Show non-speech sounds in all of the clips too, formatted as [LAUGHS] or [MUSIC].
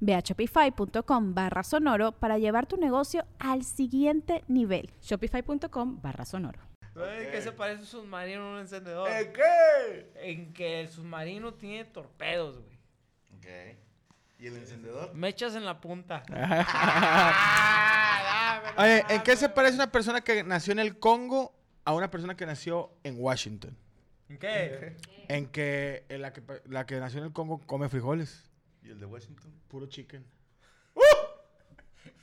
Ve a shopify.com barra sonoro para llevar tu negocio al siguiente nivel. Shopify.com barra sonoro. ¿En qué se parece un submarino a un encendedor? ¿En qué? En que el submarino tiene torpedos, güey. Ok. ¿Y el encendedor? Mechas en la punta. [LAUGHS] Oye, ¿en qué se parece una persona que nació en el Congo a una persona que nació en Washington? ¿En qué? En que en la que, la que nació en el Congo come frijoles. ¿Y el de Washington? Puro chicken.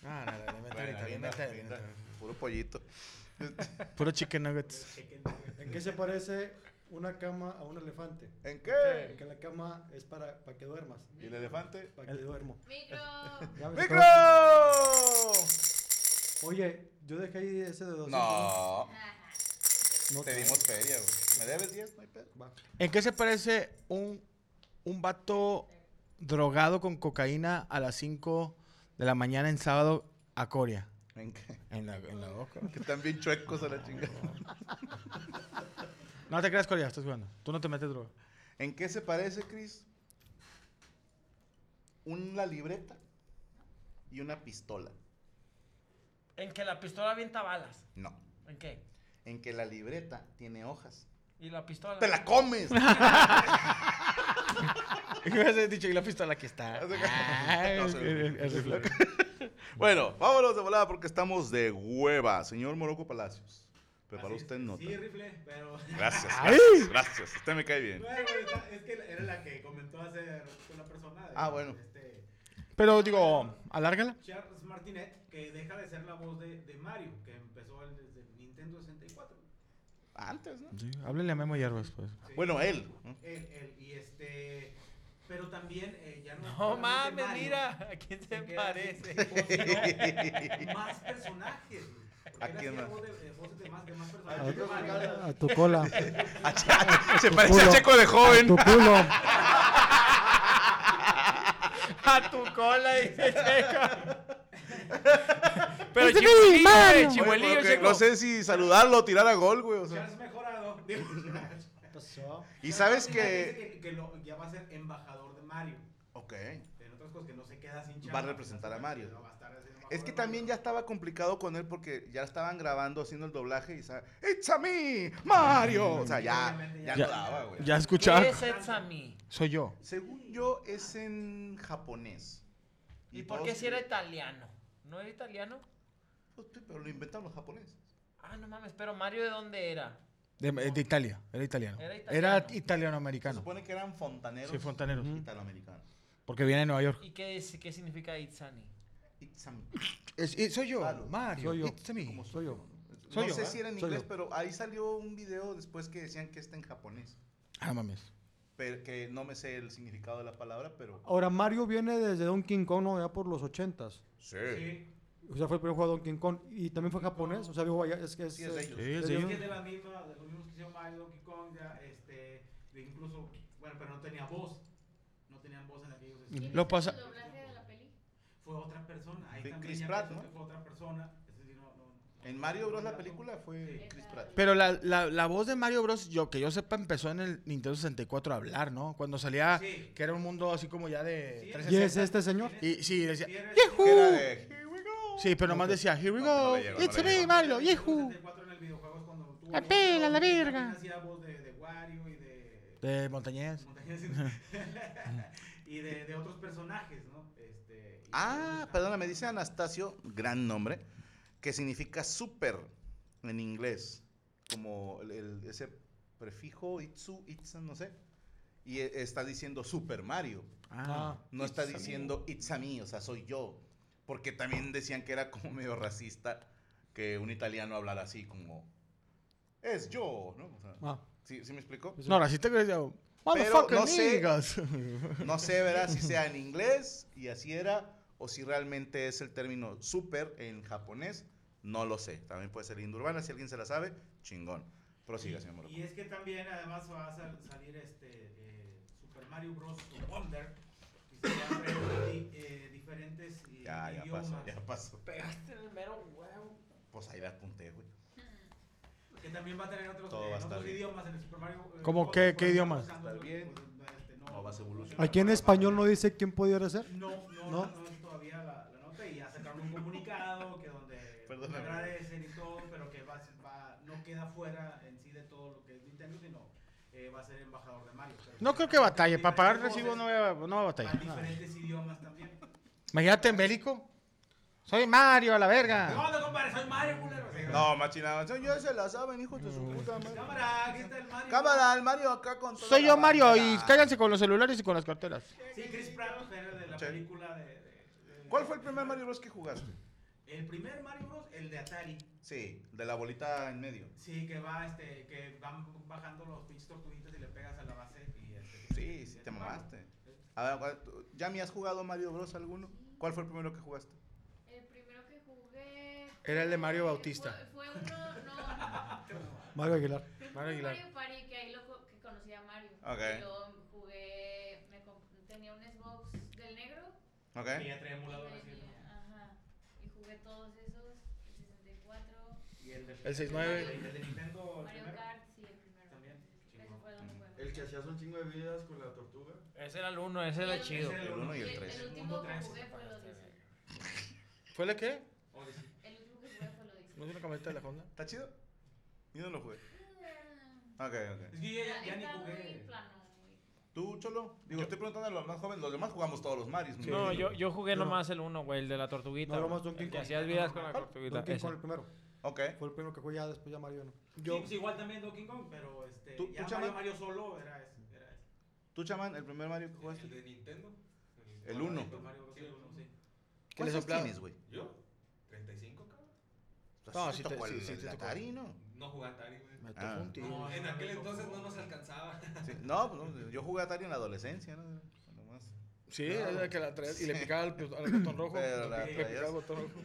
No, no, no, inventa Bueno, ahorita, linda, inventa, linda. inventa. Puro pollito. Puro chicken nuggets. ¿En qué se parece una cama a un elefante? ¿En qué? Que la cama es para, para que duermas. ¿Y el elefante? Para que duermo. Micro. [LAUGHS] Ya ¡Micro! Oye, yo dejé ahí ese de 200. No. No Te dimos feria, güey. ¿Me debes 10? No hay pedo. Va. ¿En qué se parece un, un vato drogado con cocaína a las 5 de la mañana en sábado a Coria? ¿En qué? En la, en la boca. Que están bien chuecos a la chingada. [LAUGHS] No te creas, Coria, estás jugando. Tú no te metes droga. ¿En qué se parece, Chris? Una libreta y una pistola. En que la pistola avienta balas. No. ¿En qué? En que la libreta tiene hojas. ¿Y la pistola? ¡Te la comes! [LAUGHS] ¿Qué [LAUGHS] me has dicho? Y la pistola aquí está. [LAUGHS] Ay, No, [LAUGHS] bueno, vámonos de volada porque estamos de hueva. Señor Moroco Palacios. Preparó usted nota. Sí, rifle, pero. Gracias, gracias, gracias. Usted me cae bien. Bueno, es que era la que comentó hace una persona. de- Ah, bueno. Este, Pero digo, alárgala. Charles Martinet, que deja de ser la voz de, de Mario, que empezó el, desde el Nintendo 64. Antes, ¿no? Sí, háblele a Memo Hierbas, pues. Sí. Bueno, él. Él, él, y este. Pero también eh, ya no. No mames, Mario, mira. ¿A quién se parece? sin- [LAUGHS] más personajes. ¿A quién más? voz de- voces de más, de más ¿A personajes. tu-. A cola. [LAUGHS] Se parece a Checo de joven. Tu culo. [LAUGHS] A tu cola, dice Checo. Pero ¡Ese chihuelillo, es Mario! Oye, chihuelillo, pero que Checo. no sé si saludarlo o tirar a gol, güey. o sea. Charles mejorado. Y sabes que. dice que, que lo- ya va a ser embajador de Mario. Ok. En otras cosas que no se queda sin Va a representar a Mario. no va a estar haciendo embajador Es que también ya Mario. estaba complicado con él porque ya estaban grabando, haciendo el doblaje y sa- ¡It's a me, Mario! O sea, ya, ya, Ya- no daba, güey. Ya ¿Qué escuchaba. es Etsami? Soy yo. Según yo, es en japonés. ¿Y por qué si era italiano? ¿No era italiano? Pues, Pero lo inventaron los japoneses. Ah, no mames, pero Mario de dónde era? De, de Italia. Era italiano. Era Era italiano. Se italiano-americano. supone que eran fontaneros. Sí, fontaneros. Italoamericanos. Porque viene de Nueva York. ¿Y qué, es- qué significa Itzani? Y soy yo, Claro. Mario. Soy yo. Como Soy yo. Soy no yo, sé ¿eh? si era en Soy inglés, yo. pero ahí salió un video después que decían que está en japonés. Ah, mames. Pero que no me sé el significado de la palabra, pero. Ahora, Mario viene desde Donkey Kong, ¿no? Ya por los ochentas. Sí. Sí, O sea, fue el primer juego de Donkey Kong. Y también fue japonés. O sea, digo, vaya, es que es... Sí, es de ellos. Sí, es es de de ellos. es que es de la misma, de los mismos que hicieron Mario, Donkey Kong, ya, este, de incluso, bueno, pero no tenía voz. No tenían voz en aquellos. Lo pasa- ¿El doblaje de la peli? Fue otra persona. Ahí Sí, también Chris ya Pratt, ¿no? que Fue otra persona. ese sí, no- no- no- En Mario Bros. la película fue Sí. Chris Pratt. Pero la, la, la voz de Mario Bros, yo que yo sepa, empezó en el Nintendo 64 a hablar, ¿no? Cuando salía, Sí. que era un mundo así como ya de Sí, ¿Y 360. es este señor? Y sí, decía, Sí, sí, pero nomás decía, here we No, no go, le no it's le me, llego. Mario, En yehoo. 64 en el videojuego es cuando tuvo La voz, pela, pero la también verga. hacía voz de, de Wario y de... De Montañés. [LAUGHS] Y de, de otros personajes, ¿no? Este, y Ah, perdona, me dice Anastasio, gran nombre, que significa super en inglés. como el, el- ese prefijo, itsu, itsan, no sé. Y e- está diciendo Super Mario. Ah, No está diciendo it's a me, o sea, soy yo. Porque también decían que era como [LAUGHS] medio racista que un italiano hablara así como es yo, ¿no? O sea, Ah, ¿sí, sí me explicó? No, la cita que decía, Pero motherfucker no sé. [LAUGHS] No sé, ¿verdad? Si sea en inglés y así era, o si realmente es el término super en japonés, no lo sé. También puede ser linda si alguien se la sabe, chingón. Prosiga, señor Morocco. Y es que también además va a sal- salir este eh, Super Mario Bros. Wonder. Y se van a ver di- eh, diferentes eh, Ya, ya idiomas. pasó, ya pasó. Pegaste en el mero huevo. Pues ahí la apunté, güey. Que también va a tener otros, Todo eh, va a estar otros bien. idiomas en el Super Mario. eh, ¿Cómo qué- qué idiomas? Está bien. pues, este, no- No vas a Aquí en español no dice quién pudiera ser. No, no, ¿No? no, todavía la, la nota y ya sacaron un comunicado [LAUGHS] que donde Perdóname. agradecen y todo, pero que va, va- no queda fuera en sí de todo lo que es Nintendo, sino eh, va a ser embajador de Mario. No creo que batalle. Para pagar recibo no va, no va a batallar. diferentes idiomas también. Imagínate en bélico. Soy Mario, a la ¿Qué verga. onda, compadre? Soy Mario, culero. No, machinado. Yo se la saben, hijo de su puta madre. Cámara, aquí está el Mario. Cámara, el Mario acá con toda Soy yo Mario y cáiganse con los celulares y con las carteras. Sí, Chris Pratt, de la película de, de- de- ¿Cuál fue el primer Mario Bros que jugaste? El primer Mario Bros, el de Atari. Sí, de la bolita en medio. Sí, que va, este, que van bajando los pinches tortuguitas y le pegas a la base y este, Sí, sí, te mamaste. A ver, ¿cuál- tú- ¿Yami, has jugado Mario Bros alguno? ¿Cuál fue el primero que jugaste? El primero que jugué. Era el de Mario Bautista. Fue, fue uno, no. [LAUGHS] Mario Aguilar. Mario Aguilar. Mario Party, que ahí lo co- que conocí a Mario. Ok. Y luego jugué. Me tenía un Xbox del negro. ¿Ok? que ya trae y emulador. Ajá. Y jugué todos esos. El 64. Y el, de, El 69. El de Nintendo, el Mario. Kart, sí, el primero. También. Ese Chingón. fue donde jugué. El que hacías un chingo de vidas con la tortuga. Ese era el uno, ese era el- chido. ese El uno y el Y tres. El último que jugué fue el Odyssey. ¿Fue la qué? Odyssey. El último que jugué fue el Odyssey. ¿No es una camioneta de la Honda? ¿Está chido? Yo no lo jugué. Ah, Ok, ok. Es que ya, ya ni Está muy jugué. ¿Tú, Cholo? Digo, estoy preguntando a los más jóvenes. Los demás jugamos todos los Marios. me No, yo, yo jugué Yo no. nomás el uno, güey, el de la tortuguita. No, nomás Donkey El que Kong. hacías vidas con la tortuguita. Donkey. Kong el primero. Ok. Fue el primero que jugué ya, después ya Mario no. Yo, pues igual también Donkey Kong, pero este, ¿Tú- ya tú, Mario, chama? Mario solo era ese. Era ese. ¿Tú, chamán, el primer Mario que jugaste? El de Nintendo. El uno. Super Mario Bros. el uno, sí. ¿Qué le tienes, güey? ¿Yo? 35, cabrón. No, sí sí te- tocó el, sí, sí. Atari, ¿no? No jugué Atari, güey. Me Ah. tocó un tiro. No, En aquel no, entonces no. no nos alcanzaba. Sí. No, pues no, yo jugué Atari en la adolescencia, ¿no? Nomás. Sí, era la que la traía y le picaba al, al botón rojo. Pero la le traías. picaba el botón rojo.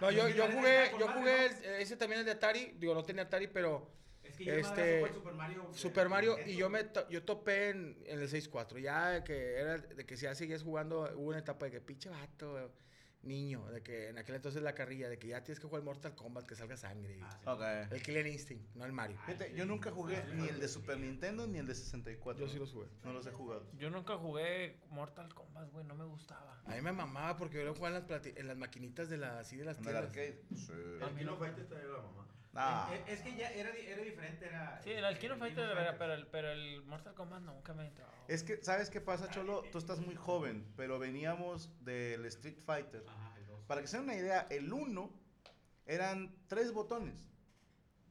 No, [LAUGHS] yo, yo jugué, yo jugué el- ese también el de Atari. Digo, no tenía Atari, pero Es que yo Este, este, Super Mario. Super Mario y yo me to- yo topé en, en el 6-4. Ya que era de que si ya seguías jugando, hubo una etapa de que pinche vato, niño, de que en aquel entonces la carrilla, de que ya tienes que jugar Mortal Kombat, que salga sangre. Ah, sí. El Killer Instinct, no el Mario. Fíjate, yo nunca jugué ni el de Super Nintendo ni el de 64. Yo sí los jugué. No los he jugado. Yo nunca jugué Mortal Kombat, güey, no me gustaba. A mí me mamaba porque yo lo jugaba en las, en las maquinitas de la, así de las ¿En el tiendas. arcade? Sí. Fighter traía la mamá. Ah. Eh, Es, que ya era, era diferente. Era, Sí, era el Kino eh, Fighter, era, pero el, pero el Mortal Kombat nunca me entró. Es que, ¿sabes qué pasa, Cholo? Tú estás muy joven, pero veníamos del Street Fighter. Ajá, el dos. Para que se den una idea, el 1 eran tres botones.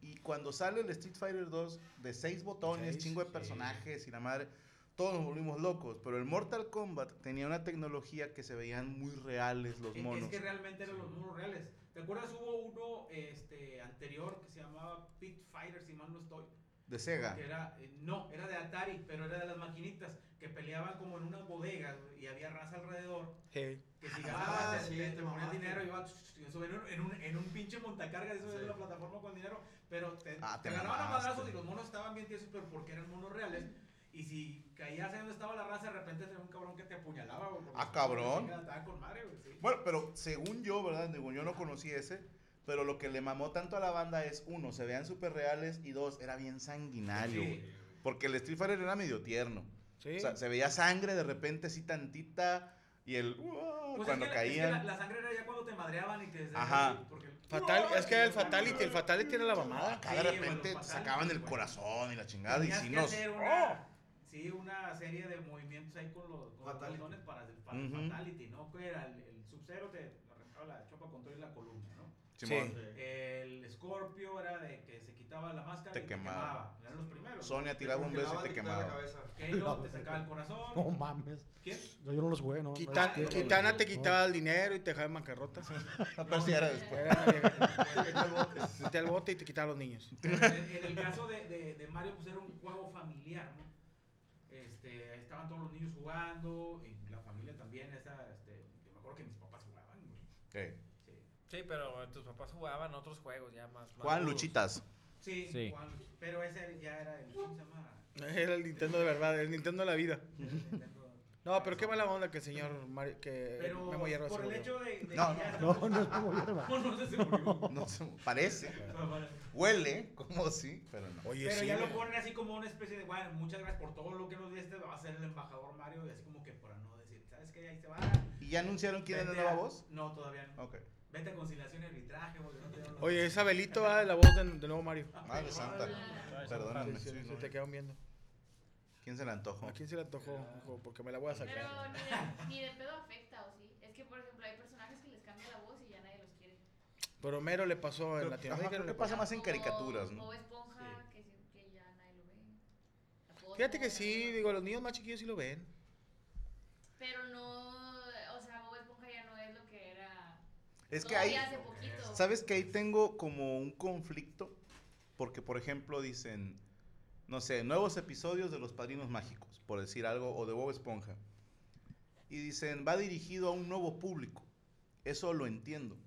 Y cuando sale el Street Fighter 2 de seis botones, Seis, chingo de sí. personajes y la madre, todos nos volvimos locos. Pero el Mortal Kombat tenía una tecnología que se veían muy reales los Es- Es monos. que realmente eran los monos reales. ¿Te acuerdas? Hubo uno este, anterior que se llamaba Pit Fighter, si mal no estoy. De Sega. Que era, eh, no, era de Atari, pero era de las maquinitas que peleaban como en unas bodegas güey, y había raza alrededor. Sí. Que si Ah, ganabas, te, sí, te, te dinero y iban en un, en, un, en un pinche montacarga, eso Sí. de la plataforma con dinero, pero te, Ah, te te ganaban a madrazos y los monos estaban bien tiesos, pero porque eran monos reales. Y si caías ahí donde estaba la raza, de repente tenía un cabrón que te apuñalaba. porque Ah, cabrón. Con madre, güey, sí. Bueno, pero según yo, ¿verdad? Digo, yo no conocí ese. Pero lo que le mamó tanto a la banda es, uno, se vean súper reales y dos, era bien sanguinario. Sí. güey. Porque el Street Fighter era medio tierno. Sí. O sea, se veía sangre de repente así tantita y el... ¡Uah! Pues cuando es que, la- es que caían. la, la sangre era ya cuando te madreaban y te Ajá. Porque, Fatal, es que era el Fatality, el Fatality era la mamada. Acá de Sí, repente los sacaban el corazón y la chingada y si nos... hacer ¡Oh! una, sí, una serie de movimientos ahí con los, con los Fatality. botones para el para el Ujú. fatality, ¿no? Que era el, el sub-zero te arrancaba la chopa con todo y la columna, ¿no? Simón. El Scorpio era de que se quitaba la máscara Te y te quemaba. Eran los primeros. Sonia tiraba un beso y te quemaba. Halo te sacaba el corazón. No mames. ¿Quién? Yo, yo no los jugué, no. Quitan- no, Kitana te quitaba el dinero y te dejaba en bancarrota. [LAUGHS] [LAUGHS] Pero sí era después. Metía al bote y te quitaba a los niños. En, en el caso de, de, de Mario, pues era un juego familiar, ¿no? Este, estaban todos los niños jugando y la familia también. Esa, este, yo me acuerdo que mis papás jugaban, güey. Ok. Sí, pero tus papás jugaban otros juegos ya más. duros. luchitas. sí, Sí. jugaban, pero ese ya era el. ¿Cómo se llama? Era el Nintendo de verdad, el Nintendo de la vida. El Nintendo. No, pero qué mala onda que el señor Mario, que Pero Memo Hierro se por el murió. hecho de, de No, que ya No, no es como hierba. No, no [LAUGHS] sé si se murió. No sé, parece. Huele como sí, pero no. Oye, Pero sí, ya lo güey. ponen así como una especie de, bueno, muchas gracias por todo lo que nos diste, va a ser el embajador Mario, y así como que para no decir, ¿sabes qué? Ahí se va. ¿Y ya anunciaron quién es la nueva voz? No, todavía no. Ok. Vete a conciliación y arbitraje, porque no te Oye, esa velito va de la voz de, de nuevo Mario. Madre santa. Perdóname. Sí, sí, sí, no. te quedan viendo. ¿Quién se le antojó? ¿A quién se le antojó? Ojo, Porque me la voy a Pero sacar. ni de, ni de pedo afecta, ¿o sí? Es que, por ejemplo, hay personajes que les cambia la voz y ya nadie los quiere. Pero Mero le pasó en Latinoamérica. creo que pasa más en caricaturas, ¿no? Bob Esponja, Sí. que, que ya nadie lo ve. La Fíjate que sí, digo, los niños más chiquillos sí lo ven. Pero no, o sea, Bob Esponja ya no es lo que era. Es que ahí, todavía hace poquito. ¿sabes que ahí tengo como un conflicto? Porque, por ejemplo, dicen, no sé, nuevos episodios de Los Padrinos Mágicos, por decir algo, o de Bob Esponja. Y dicen, va dirigido a un nuevo público. Eso lo entiendo.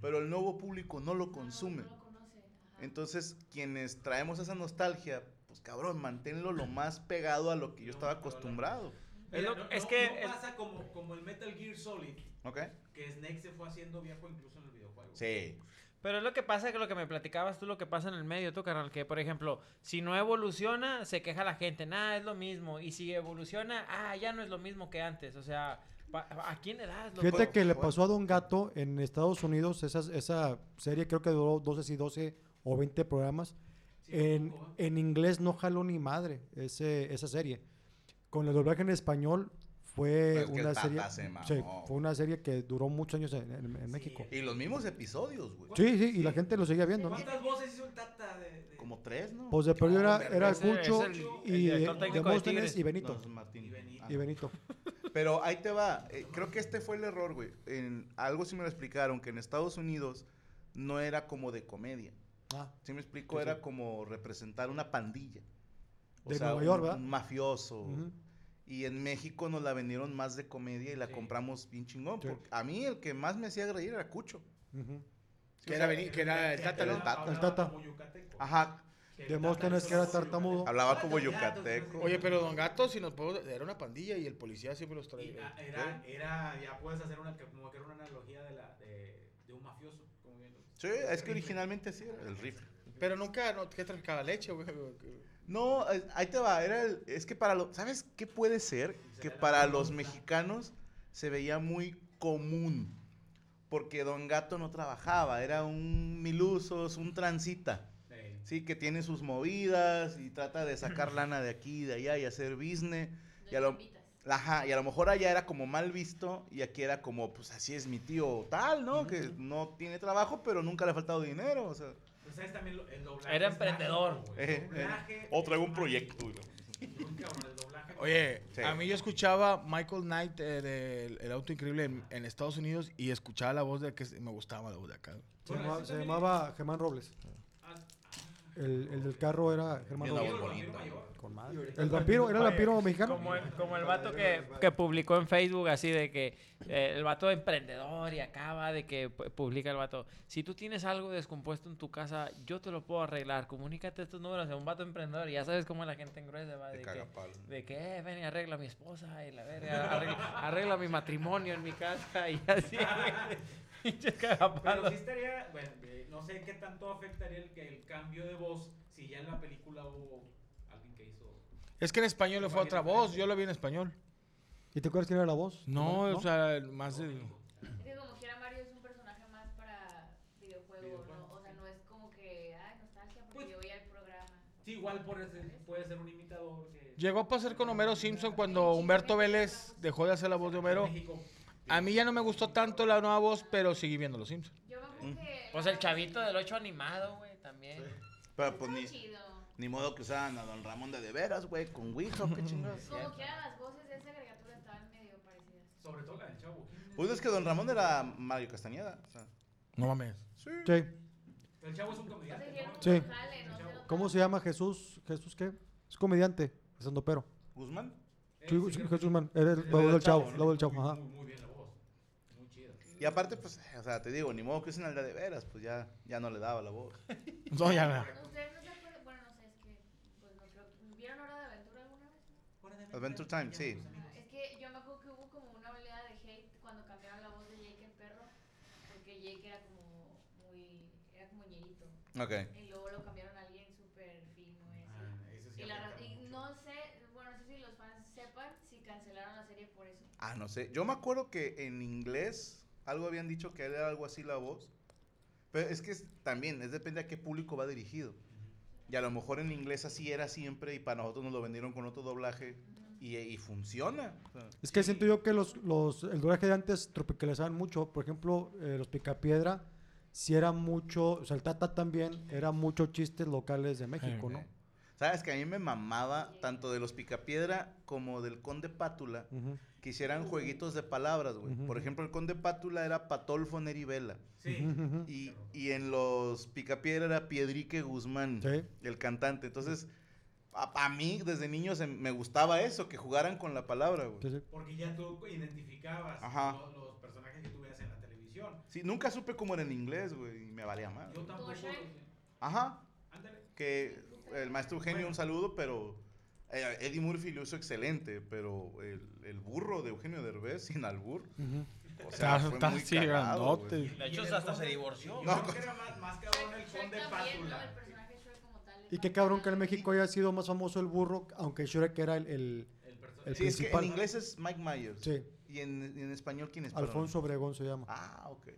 Pero el nuevo público no lo No, consume. No, lo conoce. Entonces, quienes traemos esa nostalgia, pues cabrón, manténlo lo más pegado a lo que yo estaba acostumbrado. Es lo- Mira, no, es que no pasa como, como el Metal Gear Solid, ¿Ok? que Snake se fue haciendo viejo incluso en el videojuego. Sí. Pero es lo que pasa que lo que me platicabas tú, lo que pasa en el medio, tú, carnal, que por ejemplo, si no evoluciona, se queja la gente, nada, es lo mismo. Y si evoluciona, ah, ya no es lo mismo que antes. O sea, ¿a quién le das? loco? Fíjate que le pasó a Don Gato en Estados Unidos, esa, esa serie creo que duró 12 si 12 o 20 programas. Sí, En, en inglés no jaló ni madre ese, esa serie. Con el doblaje en español fue Pues una serie. se mamó. sí, fue una serie que duró muchos años en, en- en Sí. México. Y los mismos episodios, güey. Sí, sí, y la gente lo seguía viendo, ¿no? ¿Cuántas voces hizo el Tata de...? de- Como tres, ¿no? Pues de perdió era, era ese Cucho el- el y de Demóstenes y Benito. No, es Martín. Y Benito. Y Benito. [LAUGHS] Pero ahí te va. eh, creo que este fue el error, güey. En algo sí me lo explicaron, que en Estados Unidos no era como de comedia. Ah, ¿Sí me explico? Era como representar una pandilla. De Nueva York, ¿verdad? Un mafioso. Y en México nos la vendieron más de comedia y la Sí. compramos bien chingón. Sí. porque a mí el que más me hacía reír era Cucho. Que era, que era el Tata, el Tata. El Tata. Como yucateco. Ajá. Que Demóstenes que era tartamudo. Hablaba como yucateco. Oye, pero Don Gato, si nos puedo, era una pandilla y el policía siempre los traía. era, era, ya puedes hacer una, que- como que era una analogía de, la, de, de un mafioso. Como bien lo- Sí, es que originalmente sí era el rifle. Pero nunca, no, ¿qué traficaba leche, güey? No, ahí te va. Era el- es que para los. ¿Sabes qué puede ser? Que para los mexicanos se veía muy común. Porque Don Gato no trabajaba. Era un milusos, un transita. Sí. Sí, que tiene sus movidas y trata de sacar [LAUGHS] lana de aquí y de allá y hacer business. Y a lo, Invitas. ajá, y a lo mejor allá era como mal visto y aquí era como, pues así es mi tío tal, ¿no? Que no tiene trabajo, pero nunca le ha faltado dinero. O sea, Pues sabes también lo- el doblaje. Era emprendedor. Eh, doblaje o traigo un proyecto. Oye, Sí. a mí yo escuchaba Michael Knight eh, del El Auto Increíble en, en Estados Unidos y escuchaba la voz de que me gustaba la voz de acá. Se, llamaba, se llamaba Germán Robles. Ah, El, el del carro era Germán. Con madre. El vampiro, era el vampiro mexicano. Como el, como el vato que, que publicó en Facebook así de que eh, el vato emprendedor y acaba de que pu- publica el vato. Si tú tienes algo descompuesto en tu casa, yo te lo puedo arreglar. Comunícate estos números de un vato emprendedor y ya sabes cómo la gente en gruesa va De de que, de que eh, ven y arregla a mi esposa y la verga, arregla, arregla mi matrimonio en mi casa [LAUGHS] y así. Pinches Pero sí estaría, bueno, no sé qué tanto afectaría el, que el cambio de voz si ya en la película hubo alguien que hizo. Es que en español le fue otra voz, yo lo vi en español. ¿Y te acuerdas quién era la voz? No, o sea, más de... Es que como quiera Mario es un personaje más para videojuego, ¿no? O sea, no es como que, ay, nostalgia porque Pues- yo veía el programa. Sí, igual por ese- puede ser un imitador que. Llegó a pasar con Homero Simpson cuando Humberto Vélez dejó de hacer la voz de Homero. México. A mí ya no me gustó tanto la nueva voz, pero seguí viendo los Simpsons. Yo acuerdo que Pues el chavito del 8 animado, güey, también. Pero pues ni, chido. ni modo que usaban a Don Ramón de de veras, güey, con Ouija, qué [LAUGHS] chingados. Como quiera, las voces de esa caricatura estaban medio parecidas. Sobre todo la del chavo. Pues es que Don Ramón era Mario Castañeda. o sea, No mames. Sí. El chavo es un comediante. Sí. lo ¿Cómo se llama Jesús? ¿Jesús qué? Es comediante, es pero. Guzmán. Sí, sí creo que Jesús Man, era el lado el del chavo, chavo, del chavo, Muy, ajá. muy, muy bien la voz. Muy chida. Y aparte, pues, o sea, te digo, ni modo que usen al de de veras, pues ya, ya no le daba la voz. [LAUGHS] No, ya no. ¿Ustedes no se acuerdan? Bueno, no sé, es que. Pues no creo. ¿Vieron Hora de Aventura alguna vez? Adventure Time, sí. Ah, Es que yo me acuerdo que hubo como una oleada de hate cuando cambiaron la voz de Jake el perro. Porque Jake era como muy. Era como ñerito. Ok. Y luego lo cambiaron a alguien súper fino. y así. Ah, ese sí Y, la y no sé, bueno, no sé si los fans sepan si cancelaron la serie por eso. Ah, no sé. Yo me acuerdo que en inglés algo habían dicho que era algo así la voz. Pero es que es- también, es depende a qué público va dirigido. Y a lo mejor en inglés así era siempre y para nosotros nos lo vendieron con otro doblaje y, y funciona. O sea, Es que siento yo que los, los, el doblaje de antes tropicalizaban mucho. Por ejemplo, eh, los Picapiedra, si era mucho, o sea, el Tata también, era mucho chistes locales de México, ¿no? Sabes que a mí me mamaba tanto de los Picapiedra como del Conde Pátula Ujú. Que hicieran jueguitos de palabras, güey. Por ejemplo, el Conde Pátula era Patolfo Nerivela. Sí. Y, y en los Picapiedra era Piedrique Guzmán, Sí. el cantante. Entonces, a, a mí desde niño se- me gustaba eso, que jugaran con la palabra, güey. Sí, sí. Porque ya tú identificabas Ajá. Los, los personajes que tú veías en la televisión. Sí, nunca supe cómo era en inglés, güey, y me valía más. Yo tampoco. Ajá, Ándale. que el maestro Eugenio, un saludo, pero eh, Eddie Murphy lo hizo excelente, pero el, el burro de Eugenio Derbez, [LAUGHS] sin albur, Ujú. o sea, Está- fue está muy así cagado, grandote. güey. De hecho, Y el hasta se divorció. No, creo que era más, más cabrón el conde Pátula. Y qué cabrón que en. México haya sido más famoso el burro, aunque Shrek era el, el, El el Sí, es que en principal. inglés es Mike Myers. Sí, ¿Y en, en español quién es? Alfonso Obregón se llama. Ah, ok.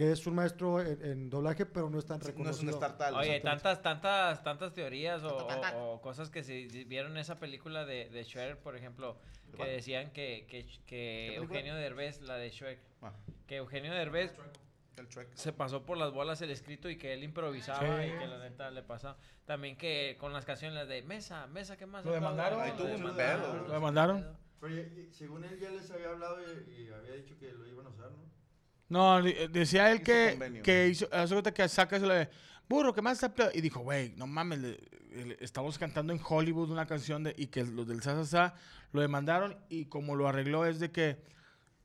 Que es un maestro en, en doblaje, pero no es tan Sí, No es reconocido. un Star Talent. Oye, tantas, tantas, tantas teorías o, cosas que se vieron en esa película de, de Shrek, por ejemplo, que decían que, que. Eugenio Derbez, la de Shrek, Ah, que Eugenio Derbez el se pasó por las bolas el escrito y que él improvisaba Sí. y que la neta le pasaba. También que con las canciones las de Mesa, Mesa, ¿qué más? ¿Lo demandaron? Ahí tuvo Lo un demandaron. pedo. ¿Lo demandaron? Pero según él ya les había hablado y, y había dicho que lo iban a usar, ¿no? No, di- decía él que, convenio. que hizo, hace cuenta que saca eso de, burro, ¿qué más está ple-?" Y dijo, güey, no mames, le- le- estamos cantando en Hollywood una canción de, y que los del Sasasa lo demandaron y como lo arregló es de que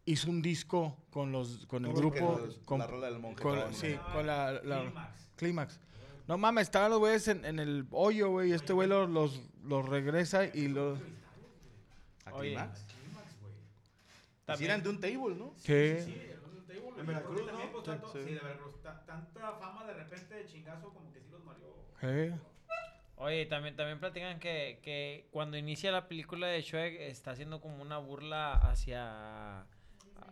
hizo un disco con los con el grupo, los- con, la rola del monje. con- sí, con la, la- Clímax. Clímax. No mames, estaban los güeyes en, en el hoyo, güey, y este güey los, los, los regresa y los... ¿A. Climax? Güey. Así eran de un table, ¿no? Sí. Sí, el table, En Veracruz, también, ¿no? pues, tanto- Sí. sí, de Veracruz. ta- tanta fama de repente de chingazo como que sí los mareó. Oye, también, también platican que, que cuando inicia la película de Shrek está haciendo como una burla hacia,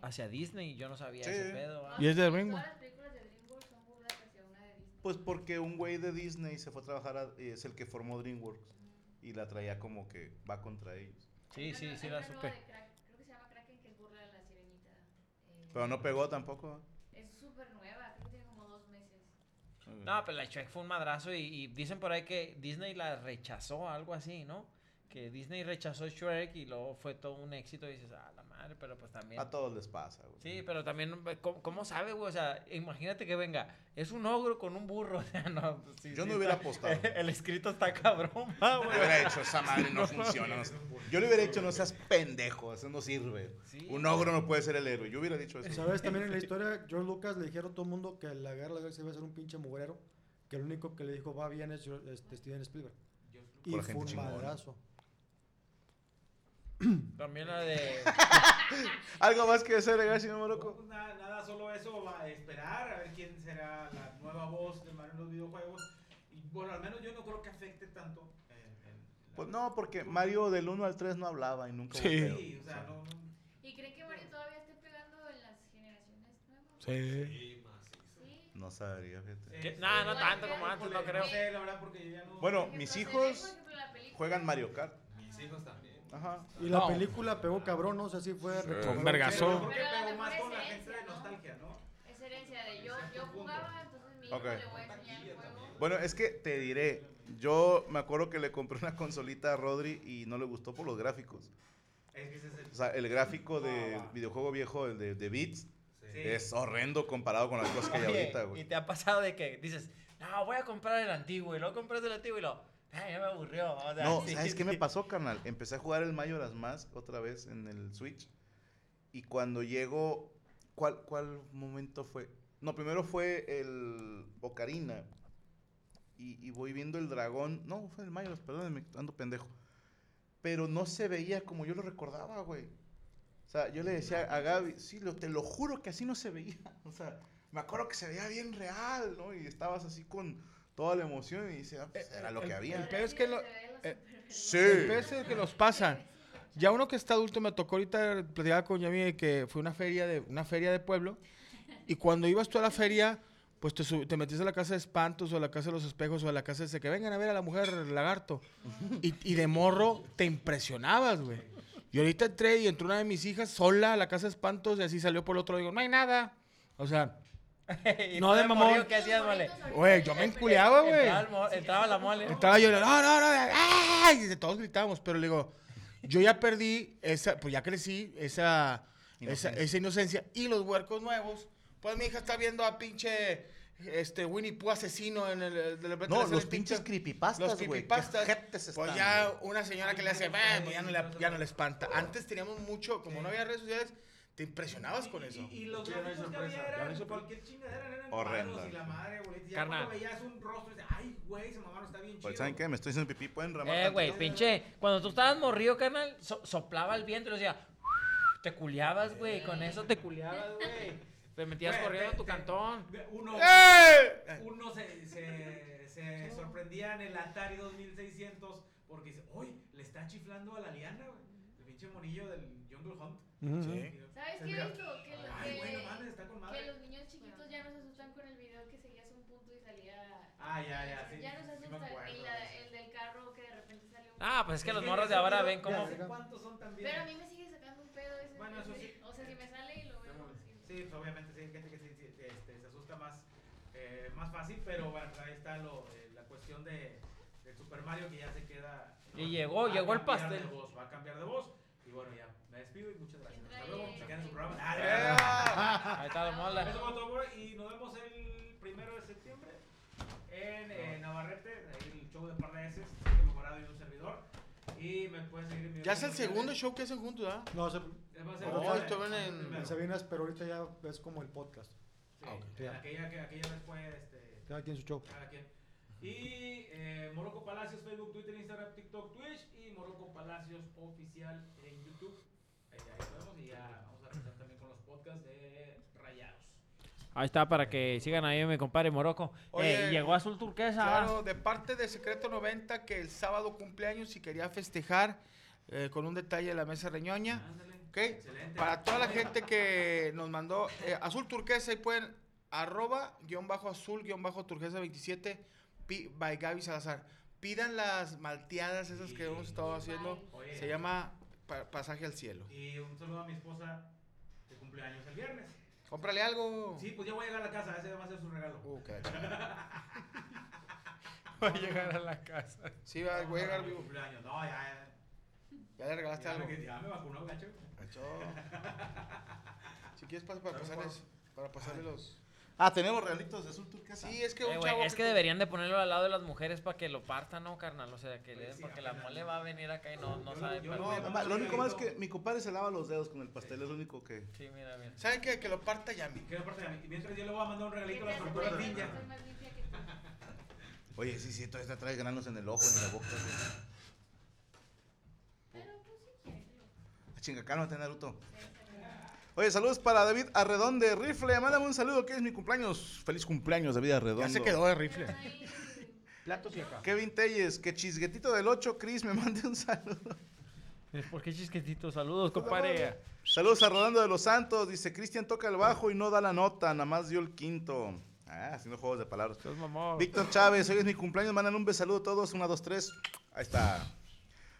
hacia Disney. Yo no sabía Sí. ese pedo. ¿ah? Y es de DreamWorks. las películas de DreamWorks son burlas hacia una de Disney. Pues porque un güey de Disney se fue a trabajar, a- y es el que formó DreamWorks. Y la traía como que va contra ellos. Sí, sí, sí la supe. de Krak- Creo que se llama Kraken, que es burla de la sirenita. eh, Pero no pegó tampoco. Es súper nueva, creo que tiene como dos meses. No, pero la Shrek fue un madrazo y, y dicen por ahí que Disney la rechazó, algo así, ¿no? Que Disney rechazó Shrek y luego fue todo un éxito y dices, ah, la madre, pero pues también... A todos les pasa, güey. Sí, pero también, ¿cómo, cómo sabe, güey? O sea, imagínate que venga, es un ogro con un burro, [LAUGHS] o sea, no... pues, sí, Yo sí no hubiera está- apostado. [LAUGHS] El escrito está cabrón, [LAUGHS] va, Yo güey. hubiera hecho esa madre, no funciona. no. Yo le hubiera dicho, no seas pendejo, eso no sirve. Sí. Un ogro no puede ser el héroe. Yo hubiera dicho eso. ¿Sabes? También en la historia, George Lucas le dijeron a todo el mundo que la guerra la galaxia iba a ser un pinche mugrero. Que el único que le dijo va bien es este, Steven Spielberg. Y Por fue un madrazo. También la de... [LAUGHS] ¿Algo más que hacer, señor No, Moroco? pues nada, nada, solo eso, va a esperar a ver quién será la nueva voz de Mario en los videojuegos. Y bueno, al menos yo no creo que afecte tanto. en- en la- Pues no, porque Mario del 1 al 3 no hablaba y nunca Sí. pedo. Sí, o sea, no, no- ¿Y creen que Mario todavía esté pegando en las generaciones nuevas? Sí. Sí. No sabría, fíjate. sí. no tanto como antes, no creo. No no. Bueno, mis hijos juegan Mario Kart. Mis hijos también. Ajá. Y la No. película pegó cabrón, no sé si fue... recuperó- Con vergazo. Pegó más con la gente de nostalgia, ¿no? Es herencia de yo, yo jugaba, entonces Mi hijo Ok. le voy a enseñar el juego. Bueno, es que te diré, yo me acuerdo que le compré una consolita a Rodri y no le gustó por los gráficos. Es que ese es el. O sea, el gráfico de Ah. videojuego viejo, el de, de Beats, Sí. es horrendo comparado con las cosas que hay ahorita, y güey. te ha pasado de que dices, no, voy a comprar el antiguo, y luego compras el antiguo y lo, ay, ya me aburrió. O sea, No, sí, ¿sabes qué sí. me pasó, carnal? Empecé a jugar el Majora's Mask otra vez en el Switch. Y cuando llego, ¿cuál, cuál momento fue? No, primero fue el Ocarina. Y, y voy viendo el dragón. No, fue el Majora's, perdónenme, ando pendejo. Pero no se veía como yo lo recordaba, güey. O sea, yo le decía a Gaby, sí, lo, te lo juro que así no se veía. [LAUGHS] O sea, me acuerdo que se veía bien real, ¿no? Y estabas así con toda la emoción y dice, ah, pues, era lo que había. El peor es que lo- eh, Sí. El peor es que nos pasa. Ya uno que está adulto me tocó ahorita platicar con Yami de que fue una feria de una feria de pueblo y cuando ibas tú a la feria pues te, te metías a la casa de espantos o a la casa de los espejos o a la casa de ese que vengan a ver a la mujer lagarto y, y de morro te impresionabas, güey. Y ahorita entré y entró una de mis hijas sola a la casa de espantos y así salió por el otro digo, no hay nada. O sea, [LAUGHS] No, de mamón. ¿Qué hacías, mole? güey, yo me enculeaba, güey. Entraba, entraba la mole. Estaba yo, no, no, no, ¡ay! Y todos gritábamos, pero le digo, yo ya perdí esa, pues ya crecí, esa esa, Inocencia. esa inocencia. Y los huercos nuevos, pues mi hija está viendo a pinche este Winnie Pooh asesino en el, No, los pinches pinche- creepypastas, los creepypastas. Jetes Pues están, ya una señora que le hace, "Bah", pues ya no le, ya no le espanta. Antes teníamos mucho, como no había redes sociales, te impresionabas con eso. Y, y los Sí, gráficos que había no eran cualquier chingadera, eran Horrenda. cuadros y la madre, güey. Ya Carnal. cuando veías un rostro y dices, ay, güey, ese mamá no está bien chido. Pues, ¿saben qué? Me estoy haciendo pipí, pueden ramar. Eh, güey, pinche. Cuando tú estabas morrido, carnal, so- soplaba el viento y decía. Te culiabas, güey. Con eso te culiabas, güey. Te metías Güey, corriendo a tu te- cantón. Uno, ¡Eh! uno se, se, se sorprendía en el Atari 2600 porque dice, uy, le está chiflando a la liana, güey. El pinche monillo del Jungle Hunt. Sí. ¿Sabes qué he visto? Que, lo- Ay, que- güey, no mames, está con que madre. los niños chiquitos ya no se asustan con el video que seguías un punto y salía. Ah, ya, ya, sí. Ya no se sí me asustan. la- eso. el del carro que de repente salió un Ah, pues es que los morros de ahora ven sé ¿Cuántos son también? Pero a mí me sigue sacando un pedo ese. Bueno, eso sí. O sea, si me sale y lo veo. sí. Sí, pues obviamente sí, hay gente que sí, sí, este, se asusta más, eh, más fácil, pero bueno, pues ahí está lo, eh, la cuestión de, del Super Mario que ya se queda. Y llegó, va a llegó el cambiar pastel. de voz, va a cambiar de voz. Bueno, ya me despido y muchas gracias. Hasta luego, se quedan en su programa. Ah, de. Ahí está la mola. Eso fue todo, y nos vemos el primero de septiembre en eh, Navarrete, ahí el show de Pardeses, que mejorado y un servidor. Y me pueden seguir en mi Ya es el segundo show que hacen juntos, ¿ah? No, se, Oh, estaban el en- en Sabinas, pero ahorita ya es como el podcast. Sí, Ah, ok. aquella, que- aquella vez fue este, Cada quien su show. cada quien. Y eh, Morocco Palacios, Facebook, Twitter, Instagram, TikTok, Twitch y Morocco Palacios Oficial en YouTube. Ahí, ahí nos vemos y ya vamos a empezar también con los podcasts de Rayados. Ahí está para que sigan ahí, mi compadre Morocco. Oye, Eh, llegó azul turquesa. Claro, de parte de Secreto 90, que el sábado cumpleaños y quería festejar eh, con un detalle de la mesa reñoña. Ándale. ¿ok? Excelente. Para toda la gente que nos mandó eh, azul turquesa, y pueden arroba guion bajo azul guion bajo turquesa 27 pi- by Gaby Salazar. Pidan las malteadas esas que hemos estado haciendo. Oye, Se llama pa- Pasaje al Cielo. Y un saludo a mi esposa que cumpleaños el viernes. Cómprale algo. Sí, pues ya voy a llegar a la casa, ese va a ser su regalo. Uh. [LAUGHS] Va a llegar a la casa. Sí, va, voy a llegar vivo. cumpleaños. No, ya. Ya le regalaste Ya, algo. me, ya me vacunó, gacho. Gacho. Si quieres, pasa para pasarles, para pasarle los. Ah, tenemos regalitos de azul turquesa. Sí, es que Eh, un chavo. es que deberían de ponerlo al lado de las mujeres para que lo partan, ¿no, carnal? O sea, que le den, Sí, porque la mole va a venir acá y no, no Yo- sabe. yo-. No, a lo único más es que mi compadre se lava los dedos con el pastel, es lo único que... Sí, mira, mira. ¿Saben qué? Que lo parta Yami. Que aparte de mí. Y mientras yo le voy a mandar un ¿Qué regalito a las tortugas ninja. Oye, sí, sí, todavía te trae granos en el ojo, en la boca. Pero pues sí quiere. Ah, Chinga, cálmate, Naruto. Oye, saludos para David Arredón de Rifle. Mándame un saludo, que es mi cumpleaños. Feliz cumpleaños, David Arredón. Ya se quedó de rifle. [LAUGHS] Platos y acá. Kevin Telles, que chisguetito del 8, Chris, me mande un saludo. ¿Por qué chisquetito? Saludos, compadre. Saludos a Rodando de los Santos. Dice, Cristian toca el bajo y no da la nota, nada más dio el quinto. Ah, haciendo juegos de palabras. Víctor Chávez, hoy es mi cumpleaños, mandan un besaludo a todos. Una, dos, tres. Ahí está.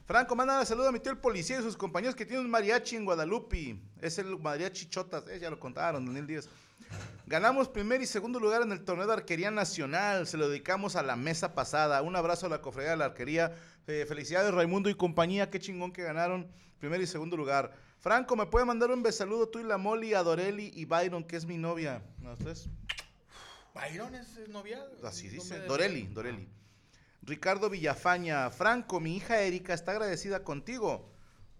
Franco, manda un saludo a mi tío el policía y sus compañeros que tienen un mariachi en Guadalupe. Es el mariachi Chotas, eh, ya lo contaron, Daniel Díaz. Ganamos primer y segundo lugar en el torneo de arquería nacional. Se lo dedicamos a la mesa pasada. Un abrazo a la cofradía de la arquería. Eh, felicidades, Raimundo y compañía. Qué chingón que ganaron primer y segundo lugar. Franco, ¿me puede mandar un besaludo tú y la Molly, a Doreli y Byron, que es mi novia? ¿No, ustedes? Byron es novia. Así dice. de- Doreli, Doreli. Ricardo Villafaña. Franco, mi hija Erika está agradecida contigo.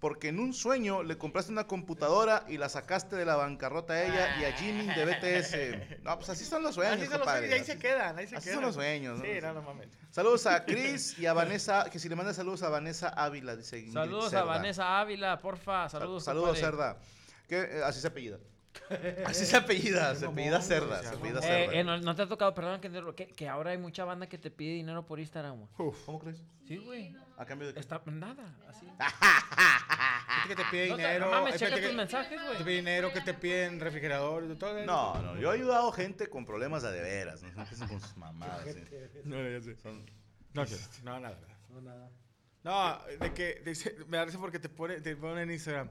Porque en un sueño le compraste una computadora y la sacaste de la bancarrota a ella y a Jimmy de BTS. No, pues así son los sueños, Así son los sueños, y ahí se quedan, ahí se Así quedan. son los sueños. ¿no? Sí, no, no mames. Saludos a Chris [LAUGHS] y a Vanessa, que si le manda saludos a Vanessa Ávila, dice Ingrid Saludos a. Vanessa Ávila, porfa. Saludos, Saludos. Cerda. Que, eh, así se apellida. [LAUGHS] Así se apellida, se apellida Cerda, se apellida Cerda. Eh, eh, no, no te ha tocado, perdón, que, ahora hay mucha banda que te pide dinero por Instagram, güey. ¿Cómo crees? Sí, güey. ¿A cambio de qué? Está, nada, así. [LAUGHS] Gente que te pide No dinero. no mames, checa tus mensajes, güey. Te pide dinero, que te piden refrigeradores, de todo eso. No, no, yo he ayudado gente con problemas de, de veras, no empiecen con sus mamadas. sí. No, ya sé. Son- No, no, nada. No, nada. No, de que dice- me da risa porque te pone, te pone en Instagram.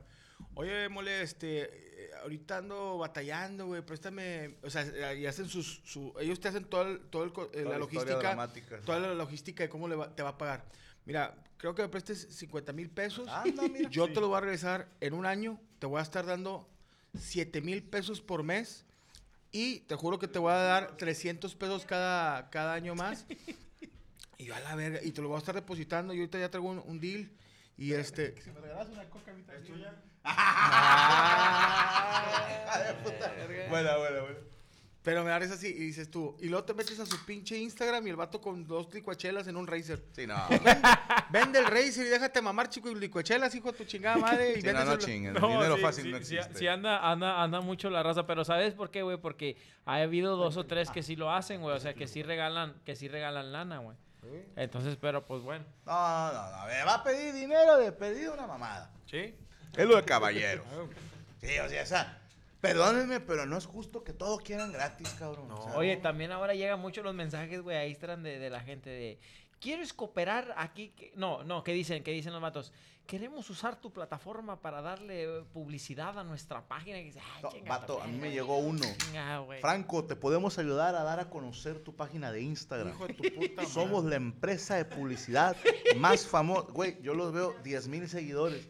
Oye, mole, este, eh, ahorita ando batallando, güey, préstame, o sea, y hacen sus, su, ellos te hacen todo el, todo el, eh, Toda la logística, toda la logística de cómo le va- te va a pagar. Mira, creo que me prestes 50 mil pesos, Anda, mira. yo te lo voy a regresar en un año, te voy a estar dando 7 mil pesos por mes y te juro que te voy a dar 300 pesos cada, cada año más. Y yo a la verga, y te lo voy a estar depositando. Y ahorita ya traigo un, un deal. Y este. Si me regalas una coca, a [LAUGHS] mí también. ¿Es tuya? Buena, buena, buena. Pero me da risa así. Y dices tú. Y luego te metes a su pinche Instagram y el vato con dos licuachelas en un Razer. Sí, no. Vende el Razer y déjate mamar, chico, y licuachelas, hijo de tu chingada madre. Y Sí, no, no. El No, dinero sí, fácil sí, no sí, existe. sí anda, anda, anda mucho la raza, pero ¿sabes por qué, güey? Porque ha habido dos o tres que sí lo hacen, güey. O sea, que sí regalan, que sí regalan lana, güey. Entonces, pero pues bueno. No, no, no. Me va a pedir dinero de pedido una mamada. Sí. Es lo de caballeros. Sí, o sea, esa. Perdónenme, pero no es justo que todo quieran gratis, cabrón. O sea, Oye, también ahora llegan mucho los mensajes, güey, a Instagram de, de la gente de... ¿Quieres cooperar aquí? No, no, ¿qué dicen? ¿Qué dicen los matos? Queremos usar tu plataforma para darle publicidad a nuestra página. Y dice, "Ay, no, chinga vato, a mí madre". me llegó uno. Chinga. Franco, te podemos ayudar a dar a conocer tu página de Instagram. Hijo de tu puta madre. Somos la empresa de publicidad más famosa. Güey, yo los veo 10 mil seguidores.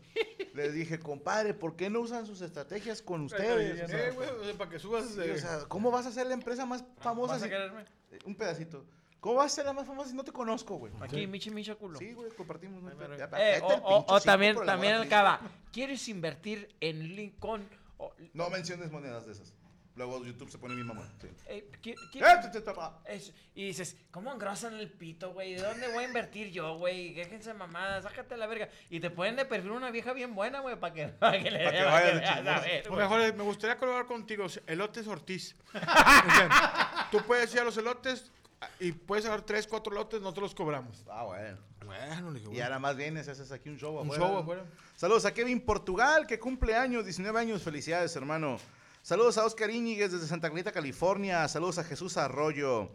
Les dije, compadre, ¿por qué no usan sus estrategias con ustedes? Eh, güey, o sea, para que subas. eh, o sea, ¿cómo vas a ser la empresa más famosa? ¿Vas a si- quererme? Un pedacito. ¿Cómo vas a ser la más famosa si no te conozco, güey? Aquí, Michi Micha culo. Sí, güey, compartimos. no. Ya, Eh, o, también, también a el Cristo. cava. ¿Quieres invertir en Lincoln? O- No menciones monedas de esas. Luego YouTube se pone mi mamá. Sí. eh, ¿qui- qui- Eh, te- te- te-. Es- y dices, ¿cómo engrosan el pito, güey? ¿De dónde voy a invertir yo, güey? Déjense mamadas, sácate la verga. Y te ponen de perfil una vieja bien buena, güey, para que, [LAUGHS] pa' que le Pa' que pa' vaya que de veas, chismosa. a ver, O güey. mejor, eh, me gustaría colaborar contigo, Elotes Ortiz. [LAUGHS] O sea, tú puedes ir a los elotes ah, y puedes agarrar tres, cuatro lotes, nosotros los cobramos. Ah, bueno. Bueno, le dije, Y ahora más vienes, haces aquí un show un afuera. show afuera. Saludos a Kevin Portugal, que cumple años, 19 años. Felicidades, hermano. Saludos a Oscar Íñiguez desde Santa Clarita, California. Saludos a Jesús Arroyo.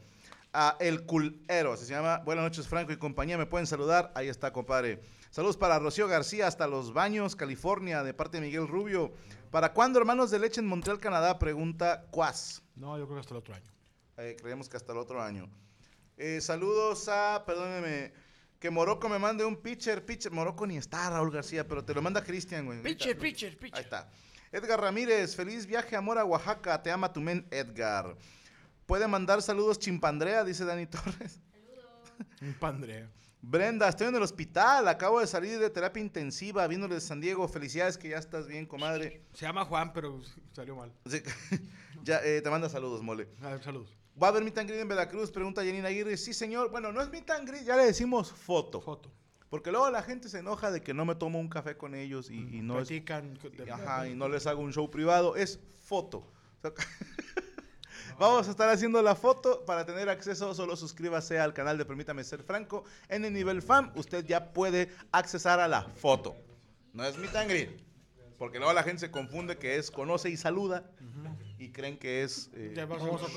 A El Culero, así se llama. Buenas noches, Franco y compañía. ¿Me pueden saludar? Ahí está, compadre. Saludos para Rocío García, hasta Los Baños, California, de parte de Miguel Rubio. ¿Para cuándo, hermanos de leche en Montreal, Canadá? Pregunta Cuas. No, yo creo que hasta el otro año. Eh, creemos que hasta el otro año. Eh, saludos a, perdóneme, que Morocco me mande un pitcher, pitcher. Morocco ni está, Raúl García, pero te lo manda Cristian, güey. Pitcher, Ahorita- pitcher, Ahí pitcher. está. Edgar Ramírez, feliz viaje, amor a Oaxaca. Te ama tu men, Edgar. Puede mandar saludos Chimpandrea, dice Dani Torres. Un pandrea. Brenda, estoy en el hospital. Acabo de salir de terapia intensiva, viéndole de San Diego. Felicidades que ya estás bien, comadre. Se llama Juan, pero salió mal. [LAUGHS] Ya, eh, te manda saludos, mole. A ver, saludos. ¿Va a haber meet and greet en Veracruz? Pregunta Janina Aguirre. Sí, señor. Bueno, no es meet and greet, ya le decimos foto. Foto. Porque luego la gente se enoja de que no me tomo un café con ellos y, y no es- Platican. y, ajá, y no les hago un show privado. Es foto. O sea, [LAUGHS] Vamos a estar haciendo la foto. Para tener acceso, solo suscríbase al canal de Permítame Ser Franco. En el nivel FAM, usted ya puede accesar a la foto. No es meet and greet. Porque luego la gente se confunde que es conoce y saluda y creen que es eh,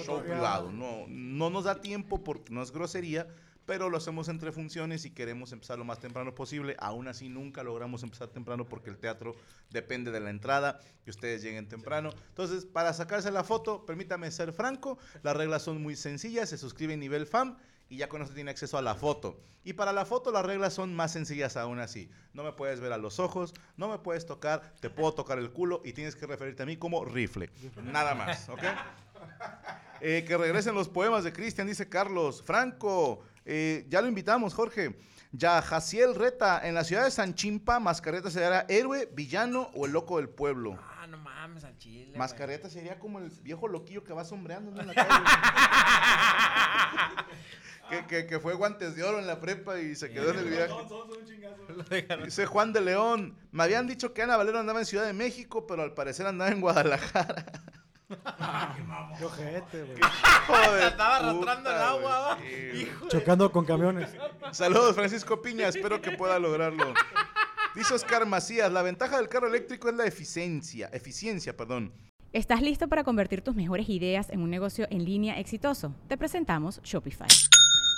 show privado. No, no nos da tiempo porque no es grosería, pero lo hacemos entre funciones y queremos empezar lo más temprano posible. Aún así, nunca logramos empezar temprano porque el teatro depende de la entrada, que ustedes lleguen temprano. Entonces, para sacarse la foto, permítame ser franco, las reglas son muy sencillas, se suscribe en nivel FAM y ya con eso tiene acceso a la foto. Y para la foto las reglas son más sencillas aún así. No me puedes ver a los ojos, no me puedes tocar, te puedo tocar el culo y tienes que referirte a mí como rifle. Nada más, ¿ok? Eh, que regresen los poemas de Cristian, dice Carlos. Franco, eh, ya lo invitamos, Jorge. Ya Jaciel Reta, en la ciudad de San Chimpa, Mascareta será héroe, villano o el loco del pueblo. Ah, no mames, al chile. güey. Mascareta sería como el viejo loquillo que va sombreando en la calle. [LAUGHS] que, que- que fue guantes de oro en la prepa y se quedó en el viaje. Dice Juan de León. Me habían dicho que Ana Valero andaba en Ciudad de México, pero al parecer andaba en Guadalajara. Qué ojete, güey. De Estaba arrastrando el agua, Hijo Chocando con camiones. Saludos, Francisco Piña. Espero que pueda lograrlo. Dice Oscar Macías, la ventaja del carro eléctrico es la eficiencia, eficiencia, perdón. ¿Estás listo para convertir tus mejores ideas en un negocio en línea exitoso? Te presentamos Shopify.